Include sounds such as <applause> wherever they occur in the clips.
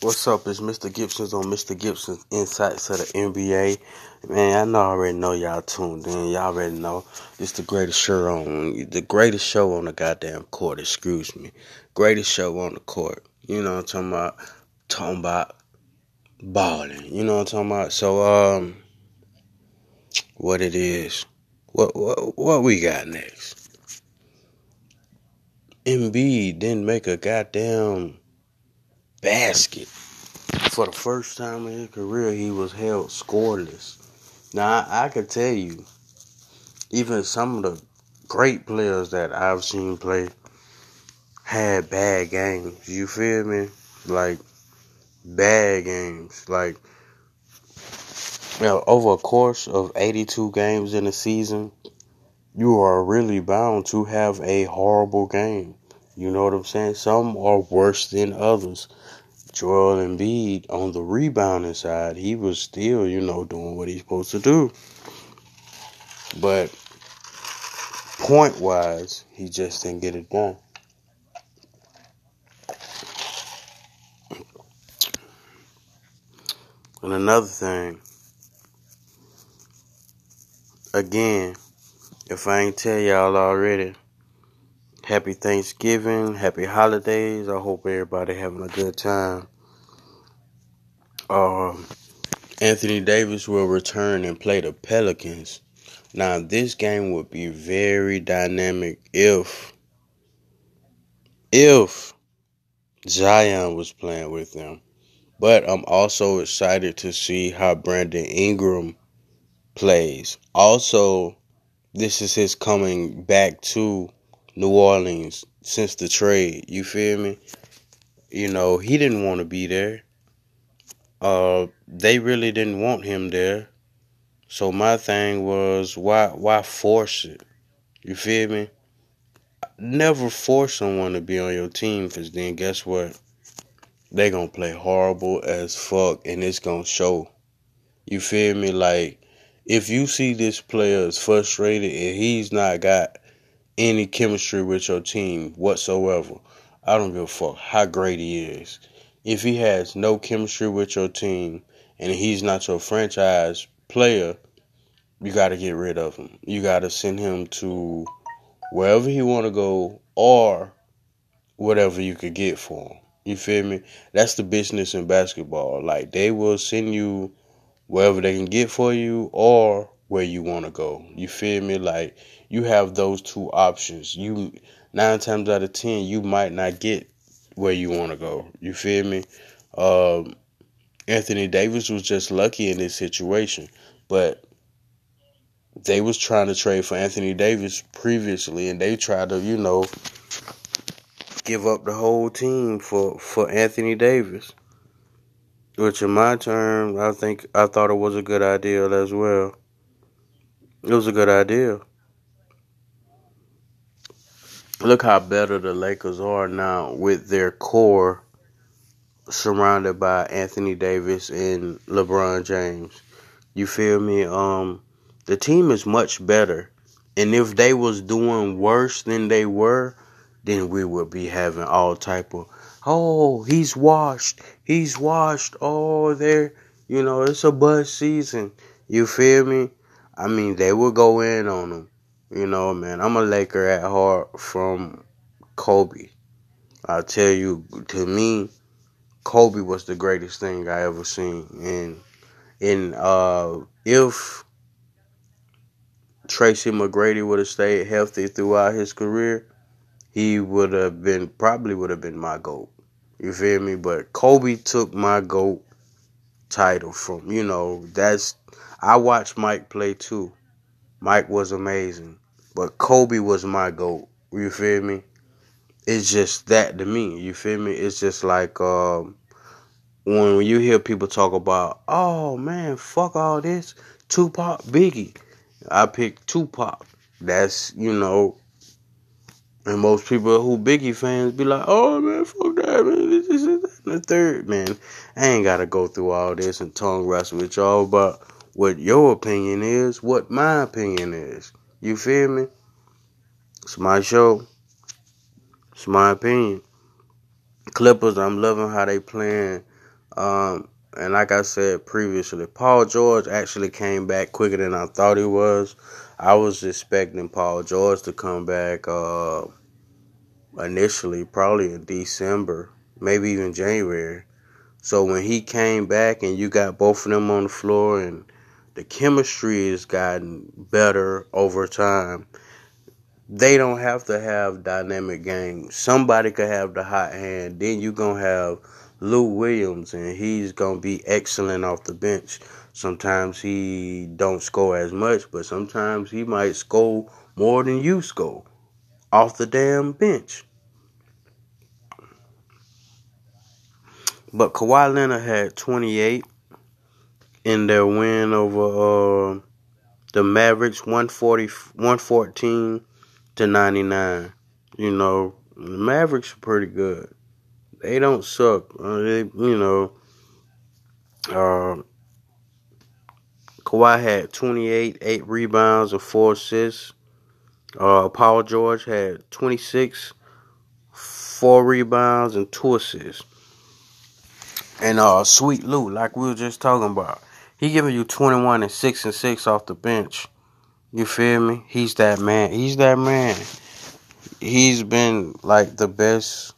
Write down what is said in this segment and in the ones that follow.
What's up? It's Mr. Gibson's on Mr. Gibson's Insights of the NBA. Man, I know I already know y'all tuned in. Y'all already know it's the greatest show on the greatest show on the goddamn court. Excuse me, greatest show on the court. You know what I'm talking about? Talking about balling. You know what I'm talking about? So um, what it is? What what what we got next? Embiid didn't make a goddamn basket. For the first time in his career, he was held scoreless. Now, I, I can tell you, even some of the great players that I've seen play had bad games. You feel me? Like, bad games. Like, you know, over a course of 82 games in a season, you are really bound to have a horrible game. You know what I'm saying? Some are worse than others. Joel Embiid on the rebounding side, he was still, you know, doing what he's supposed to do. But point wise, he just didn't get it done. And another thing, again, if I ain't tell y'all already, Happy Thanksgiving, happy holidays. I hope everybody having a good time. Um, Anthony Davis will return and play the Pelicans. Now, this game would be very dynamic if if Zion was playing with them. But I'm also excited to see how Brandon Ingram plays. Also, this is his coming back to New Orleans since the trade. You feel me? You know, he didn't want to be there. Uh, they really didn't want him there. So my thing was, why why force it? You feel me? Never force someone to be on your team, cause then guess what? They gonna play horrible as fuck, and it's gonna show. You feel me? Like if you see this player is frustrated and he's not got any chemistry with your team whatsoever. I don't give a fuck how great he is. If he has no chemistry with your team and he's not your franchise player, you got to get rid of him. You got to send him to wherever he want to go or whatever you could get for him. You feel me? That's the business in basketball. Like they will send you wherever they can get for you or where you want to go. You feel me? Like you have those two options. You nine times out of ten, you might not get where you want to go. You feel me? Um, Anthony Davis was just lucky in this situation, but they was trying to trade for Anthony Davis previously, and they tried to, you know, give up the whole team for for Anthony Davis. Which, in my term, I think I thought it was a good idea as well. It was a good idea. Look how better the Lakers are now with their core surrounded by Anthony Davis and LeBron James. You feel me? Um the team is much better. And if they was doing worse than they were, then we would be having all type of oh, he's washed. He's washed. Oh, there, you know, it's a buzz season. You feel me? I mean, they will go in on them. You know, man, I'm a Laker at heart from Kobe. I tell you, to me, Kobe was the greatest thing I ever seen. And and uh, if Tracy McGrady would have stayed healthy throughout his career, he would have been probably would have been my goat. You feel me? But Kobe took my goat title from you know that's I watched Mike play too. Mike was amazing. But Kobe was my GOAT. You feel me? It's just that to me. You feel me? It's just like um, when you hear people talk about, oh man, fuck all this. Tupac, Biggie. I picked Tupac. That's, you know, and most people who Biggie fans be like, oh man, fuck that, man. This the third, man. I ain't gotta go through all this and tongue wrestle with y'all about what your opinion is, what my opinion is. You feel me? It's my show. It's my opinion. Clippers, I'm loving how they playing Um, and like I said previously, Paul George actually came back quicker than I thought he was. I was expecting Paul George to come back uh, initially, probably in December, maybe even January. So when he came back and you got both of them on the floor and the chemistry has gotten better over time, they don't have to have dynamic games. Somebody could have the hot hand. Then you're going to have Lou Williams, and he's going to be excellent off the bench. Sometimes he don't score as much, but sometimes he might score more than you score off the damn bench. But Kawhi Leonard had 28 in their win over uh, the Mavericks, 140, 114 to 99. You know, the Mavericks are pretty good. They don't suck. Uh, they, you know, uh, Kawhi had 28, 8 rebounds, and 4 assists. Uh, Paul George had 26, 4 rebounds, and 2 assists. And uh, Sweet Lou, like we were just talking about, he giving you 21 and 6 and 6 off the bench. You feel me? He's that man. He's that man. He's been like the best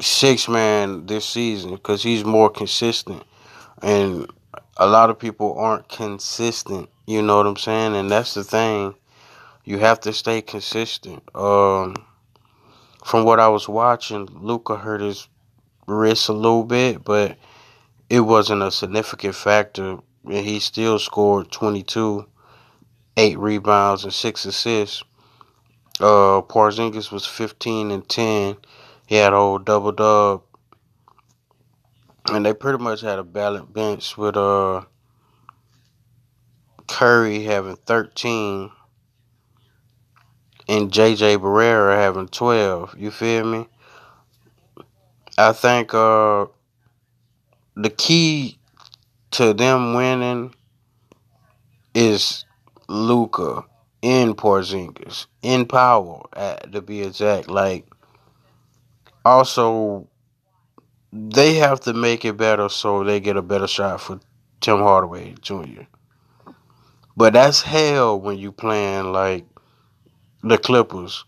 six man this season because he's more consistent. And a lot of people aren't consistent. You know what I'm saying? And that's the thing. You have to stay consistent. Um, from what I was watching, Luka hurt his wrist a little bit, but it wasn't a significant factor. And he still scored 22, 8 rebounds, and 6 assists. Uh, Porzingis was 15 and 10. He had a whole double dub. And they pretty much had a balanced bench with uh Curry having 13 and JJ Barea having 12. You feel me? I think uh the key to them winning is Luka in Porzingis in power at, to be exact. Like also they have to make it better so they get a better shot for Tim Hardaway Jr. But that's hell when you playing like the Clippers,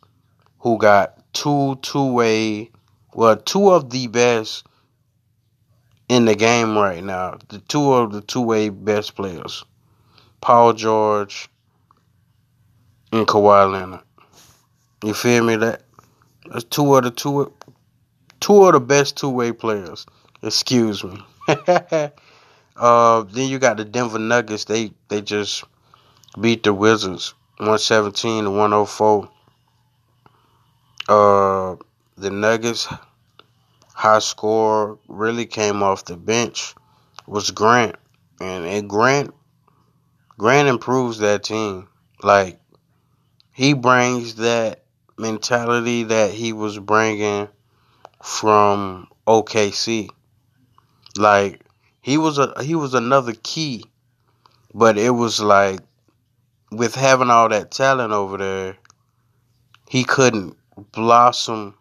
who got two two way, well, two of the best in the game right now. The two of the two way best players, Paul George and Kawhi Leonard. You feel me? That that's two of the two two of the best two way players. Excuse me. <laughs> uh, then you got the Denver Nuggets. They they just beat the Wizards 117 to 104. Uh, the Nuggets high score really came off the bench was Grant, and, and Grant Grant improves that team. Like he brings that mentality that he was bringing from OKC. Like he was a he was another key, but it was like with having all that talent over there, he couldn't blossom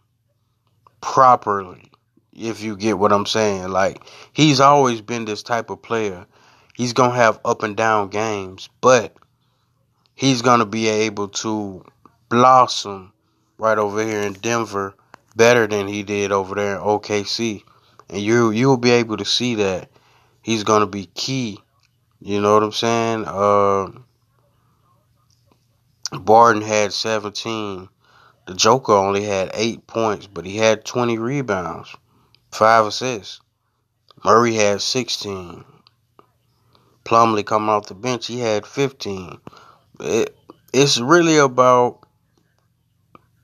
properly. If you get what I'm saying, like he's always been this type of player. He's gonna have up and down games, but he's gonna be able to blossom right over here in Denver better than he did over there in OKC. And you you'll be able to see that he's gonna be key. You know what I'm saying? Uh, Barton had 17. The Joker only had eight points, but he had 20 rebounds, five assists. Murray had 16. Plumlee coming off the bench, he had 15. It, it's really about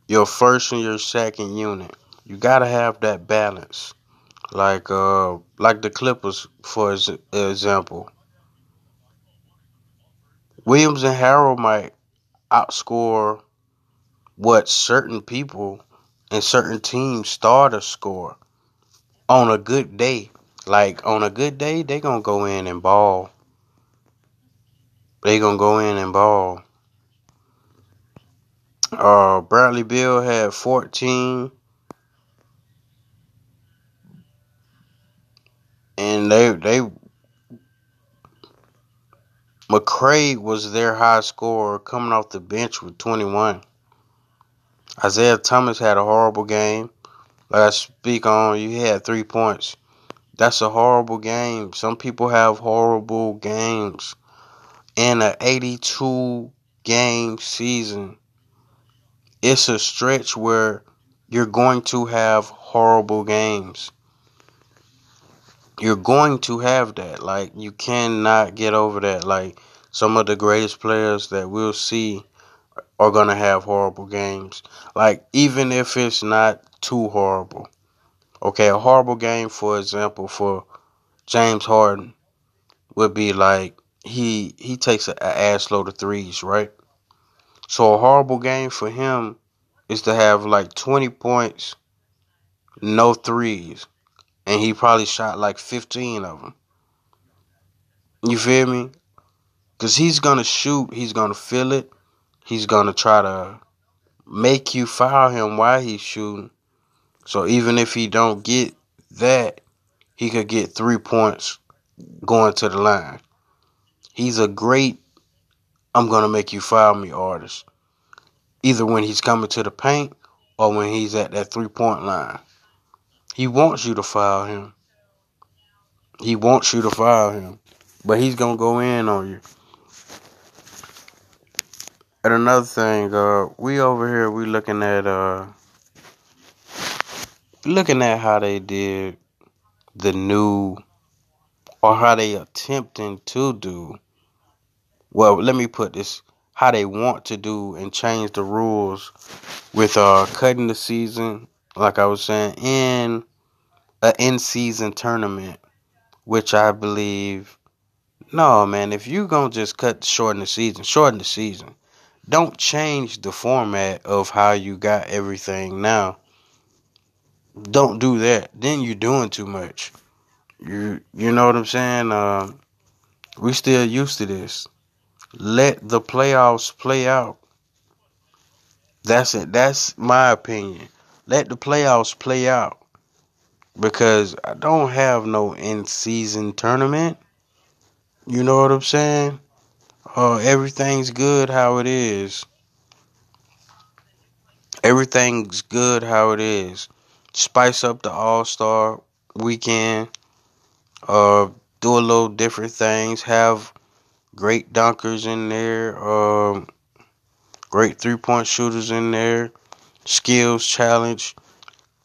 your first and your second unit. You gotta have that balance, like uh, like the Clippers, for example. Williams and Harrell might outscore what certain people and certain teams start a score on a good day. Like on a good day, they gonna go in and ball. They gonna go in and ball. Uh, Bradley Beal had 14. And they they McCray was their high scorer coming off the bench with 21. Isaiah Thomas had a horrible game. Like I speak on, you had three points. That's a horrible game. Some people have horrible games. In an 82 game season, it's a stretch where you're going to have horrible games. You're going to have that. Like, you cannot get over that. Like, some of the greatest players that we'll see are to have horrible games. Like, even if it's not too horrible. Okay, a horrible game, for example, for James Harden would be like he he takes an ass load of threes, right? So a horrible game for him is to have like 20 points, no threes, and he probably shot like 15 of them. You feel me? Cuz he's to shoot, he's to feel it. He's to try to make you foul him while he's shooting. So even if he don't get that, he could get 3 points going to the line. He's a great I'm to make you foul me artist. Either when he's coming to the paint or when he's at that three point line. He wants you to foul him. He wants you to foul him. But he's to go in on you. And another thing, uh, we over here, we looking at, uh, looking at how they did the new, or how they attempting to do well, let me put this how they want to do and change the rules with uh cutting the season, like I was saying, in an in season tournament, which I believe no man, if you gonna just cut shorten the season, shorten the season. Don't change the format of how you got everything now. Don't do that. Then you're doing too much. You you know what I'm saying? Uh, we still used to this let the playoffs play out. That's it. That's my opinion. Let the playoffs play out. Because I don't have no in season tournament. You know what I'm saying? Uh, everything's good how it is. Everything's good how it is. Spice up the All Star weekend. Uh, do a little different things. Have great dunkers in there, um, great three point shooters in there, skills challenge,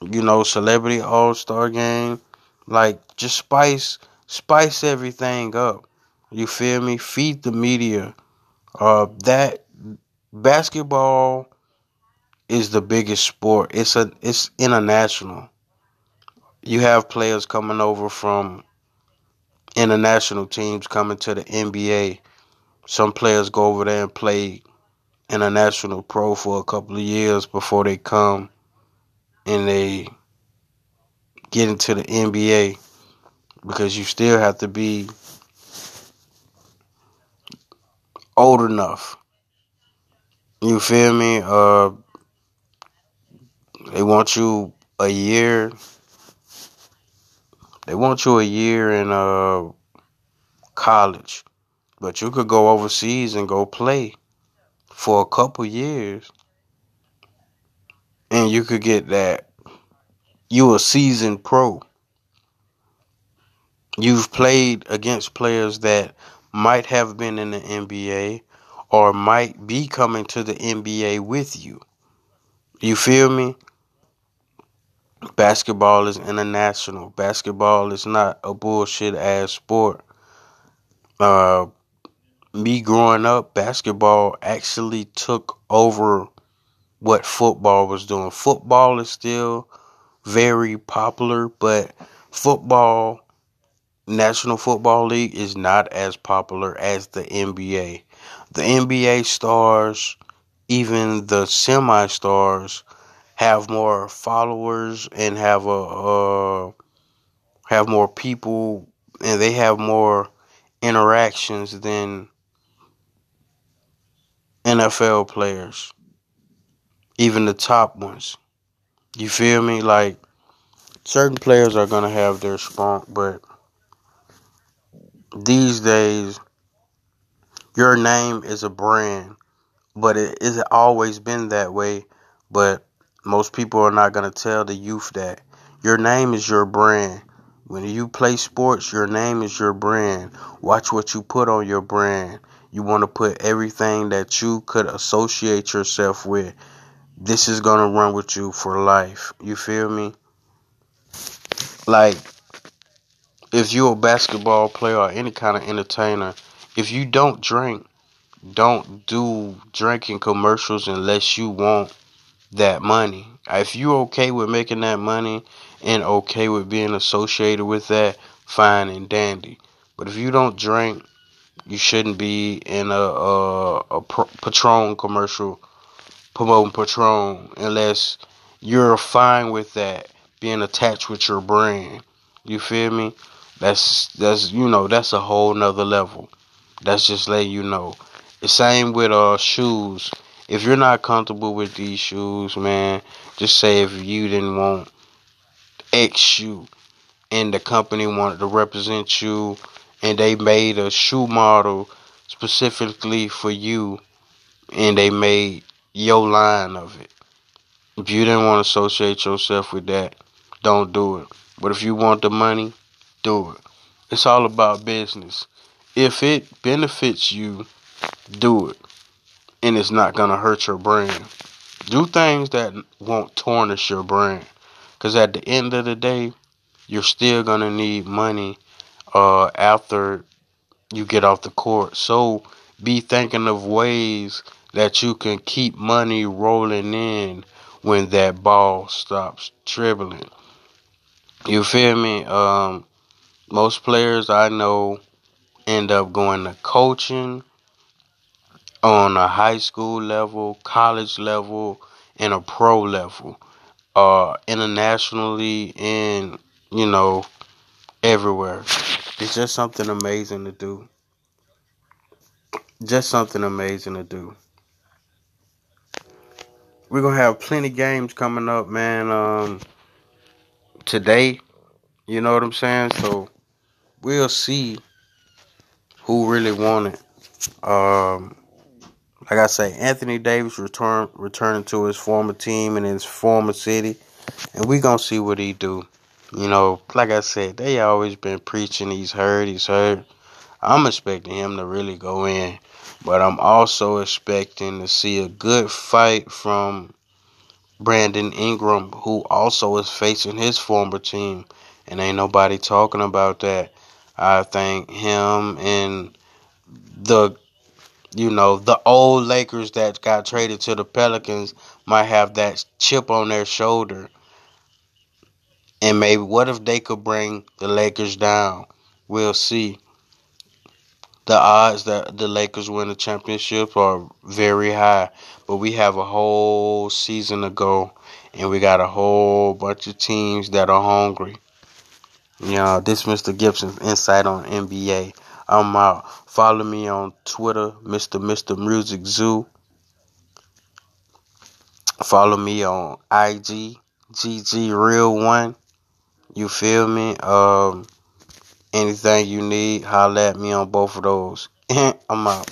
you know, celebrity all star game. Like just spice spice everything up. You feel me? Feed the media. Uh that basketball is the biggest sport. It's a it's international. You have players coming over from international teams coming to the NBA. Some players go over there and play international pro for a couple of years before they come and they get into the NBA because you still have to be old enough. You feel me? Uh, they want you a year they want you a year in uh, college, but you could go overseas and go play for a couple years, and you could get that. You a seasoned pro. You've played against players that might have been in the NBA or might be coming to the NBA with you. You feel me? Basketball is international. Basketball is not a bullshit ass sport. Uh, me growing up, basketball actually took over what football was doing. Football is still very popular, but football, National Football League, is not as popular as the NBA. The NBA stars, even the semi stars, have more followers and have a uh, have more people and they have more interactions than NFL players, even the top ones. You feel me? Like certain players are gonna have their spunk, but these days, your name is a brand, but it isn't always been that way. But most people are not going to tell the youth that your name is your brand. When you play sports, your name is your brand. Watch what you put on your brand. You want to put everything that you could associate yourself with. This is going to run with you for life. You feel me? Like, if you're a basketball player or any kind of entertainer, if you don't drink, don't do drinking commercials unless you want that money. If you're okay with making that money and okay with being associated with that, fine and dandy. But if you don't drink, you shouldn't be in a, a, a Patron commercial promoting Patron unless you're fine with that being attached with your brand. You feel me? That's that's you know that's a whole nother level. That's just letting you know. The same with uh shoes. If you're not comfortable with these shoes, man, just say if you didn't want X shoe and the company wanted to represent you and they made a shoe model specifically for you and they made your line of it. If you didn't want to associate yourself with that, don't do it. But if you want the money, do it. It's all about business. If it benefits you, do it. And it's not going to hurt your brand. Do things that won't tarnish your brand. Because at the end of the day, you're still going to need money uh, after you get off the court. So be thinking of ways that you can keep money rolling in when that ball stops dribbling. You feel me? Um, most players I know end up going to coaching on a high school level, college level, and a pro level, uh, internationally, and you know, everywhere. It's just something amazing to do. Just something amazing to do. We're gonna have plenty games coming up, man. Um, today, you know what I'm saying? So we'll see who really won it. Um, like I say, Anthony Davis return returning to his former team and his former city, and we gonna see what he do. You know, like I said, they always been preaching he's hurt, he's hurt. I'm expecting him to really go in, but I'm also expecting to see a good fight from Brandon Ingram, who also is facing his former team, and ain't nobody talking about that. I think him and the you know, the old Lakers that got traded to the Pelicans might have that chip on their shoulder. And maybe what if they could bring the Lakers down? We'll see. The odds that the Lakers win the championship are very high, but we have a whole season to go, and we got a whole bunch of teams that are hungry. Know, this Mr. Gibson's insight on NBA. I'm out. Follow me on Twitter, Mr. Mr. Music Zoo. Follow me on IG, GG Real One. You feel me? Um, anything you need, holla at me on both of those. <laughs> I'm out.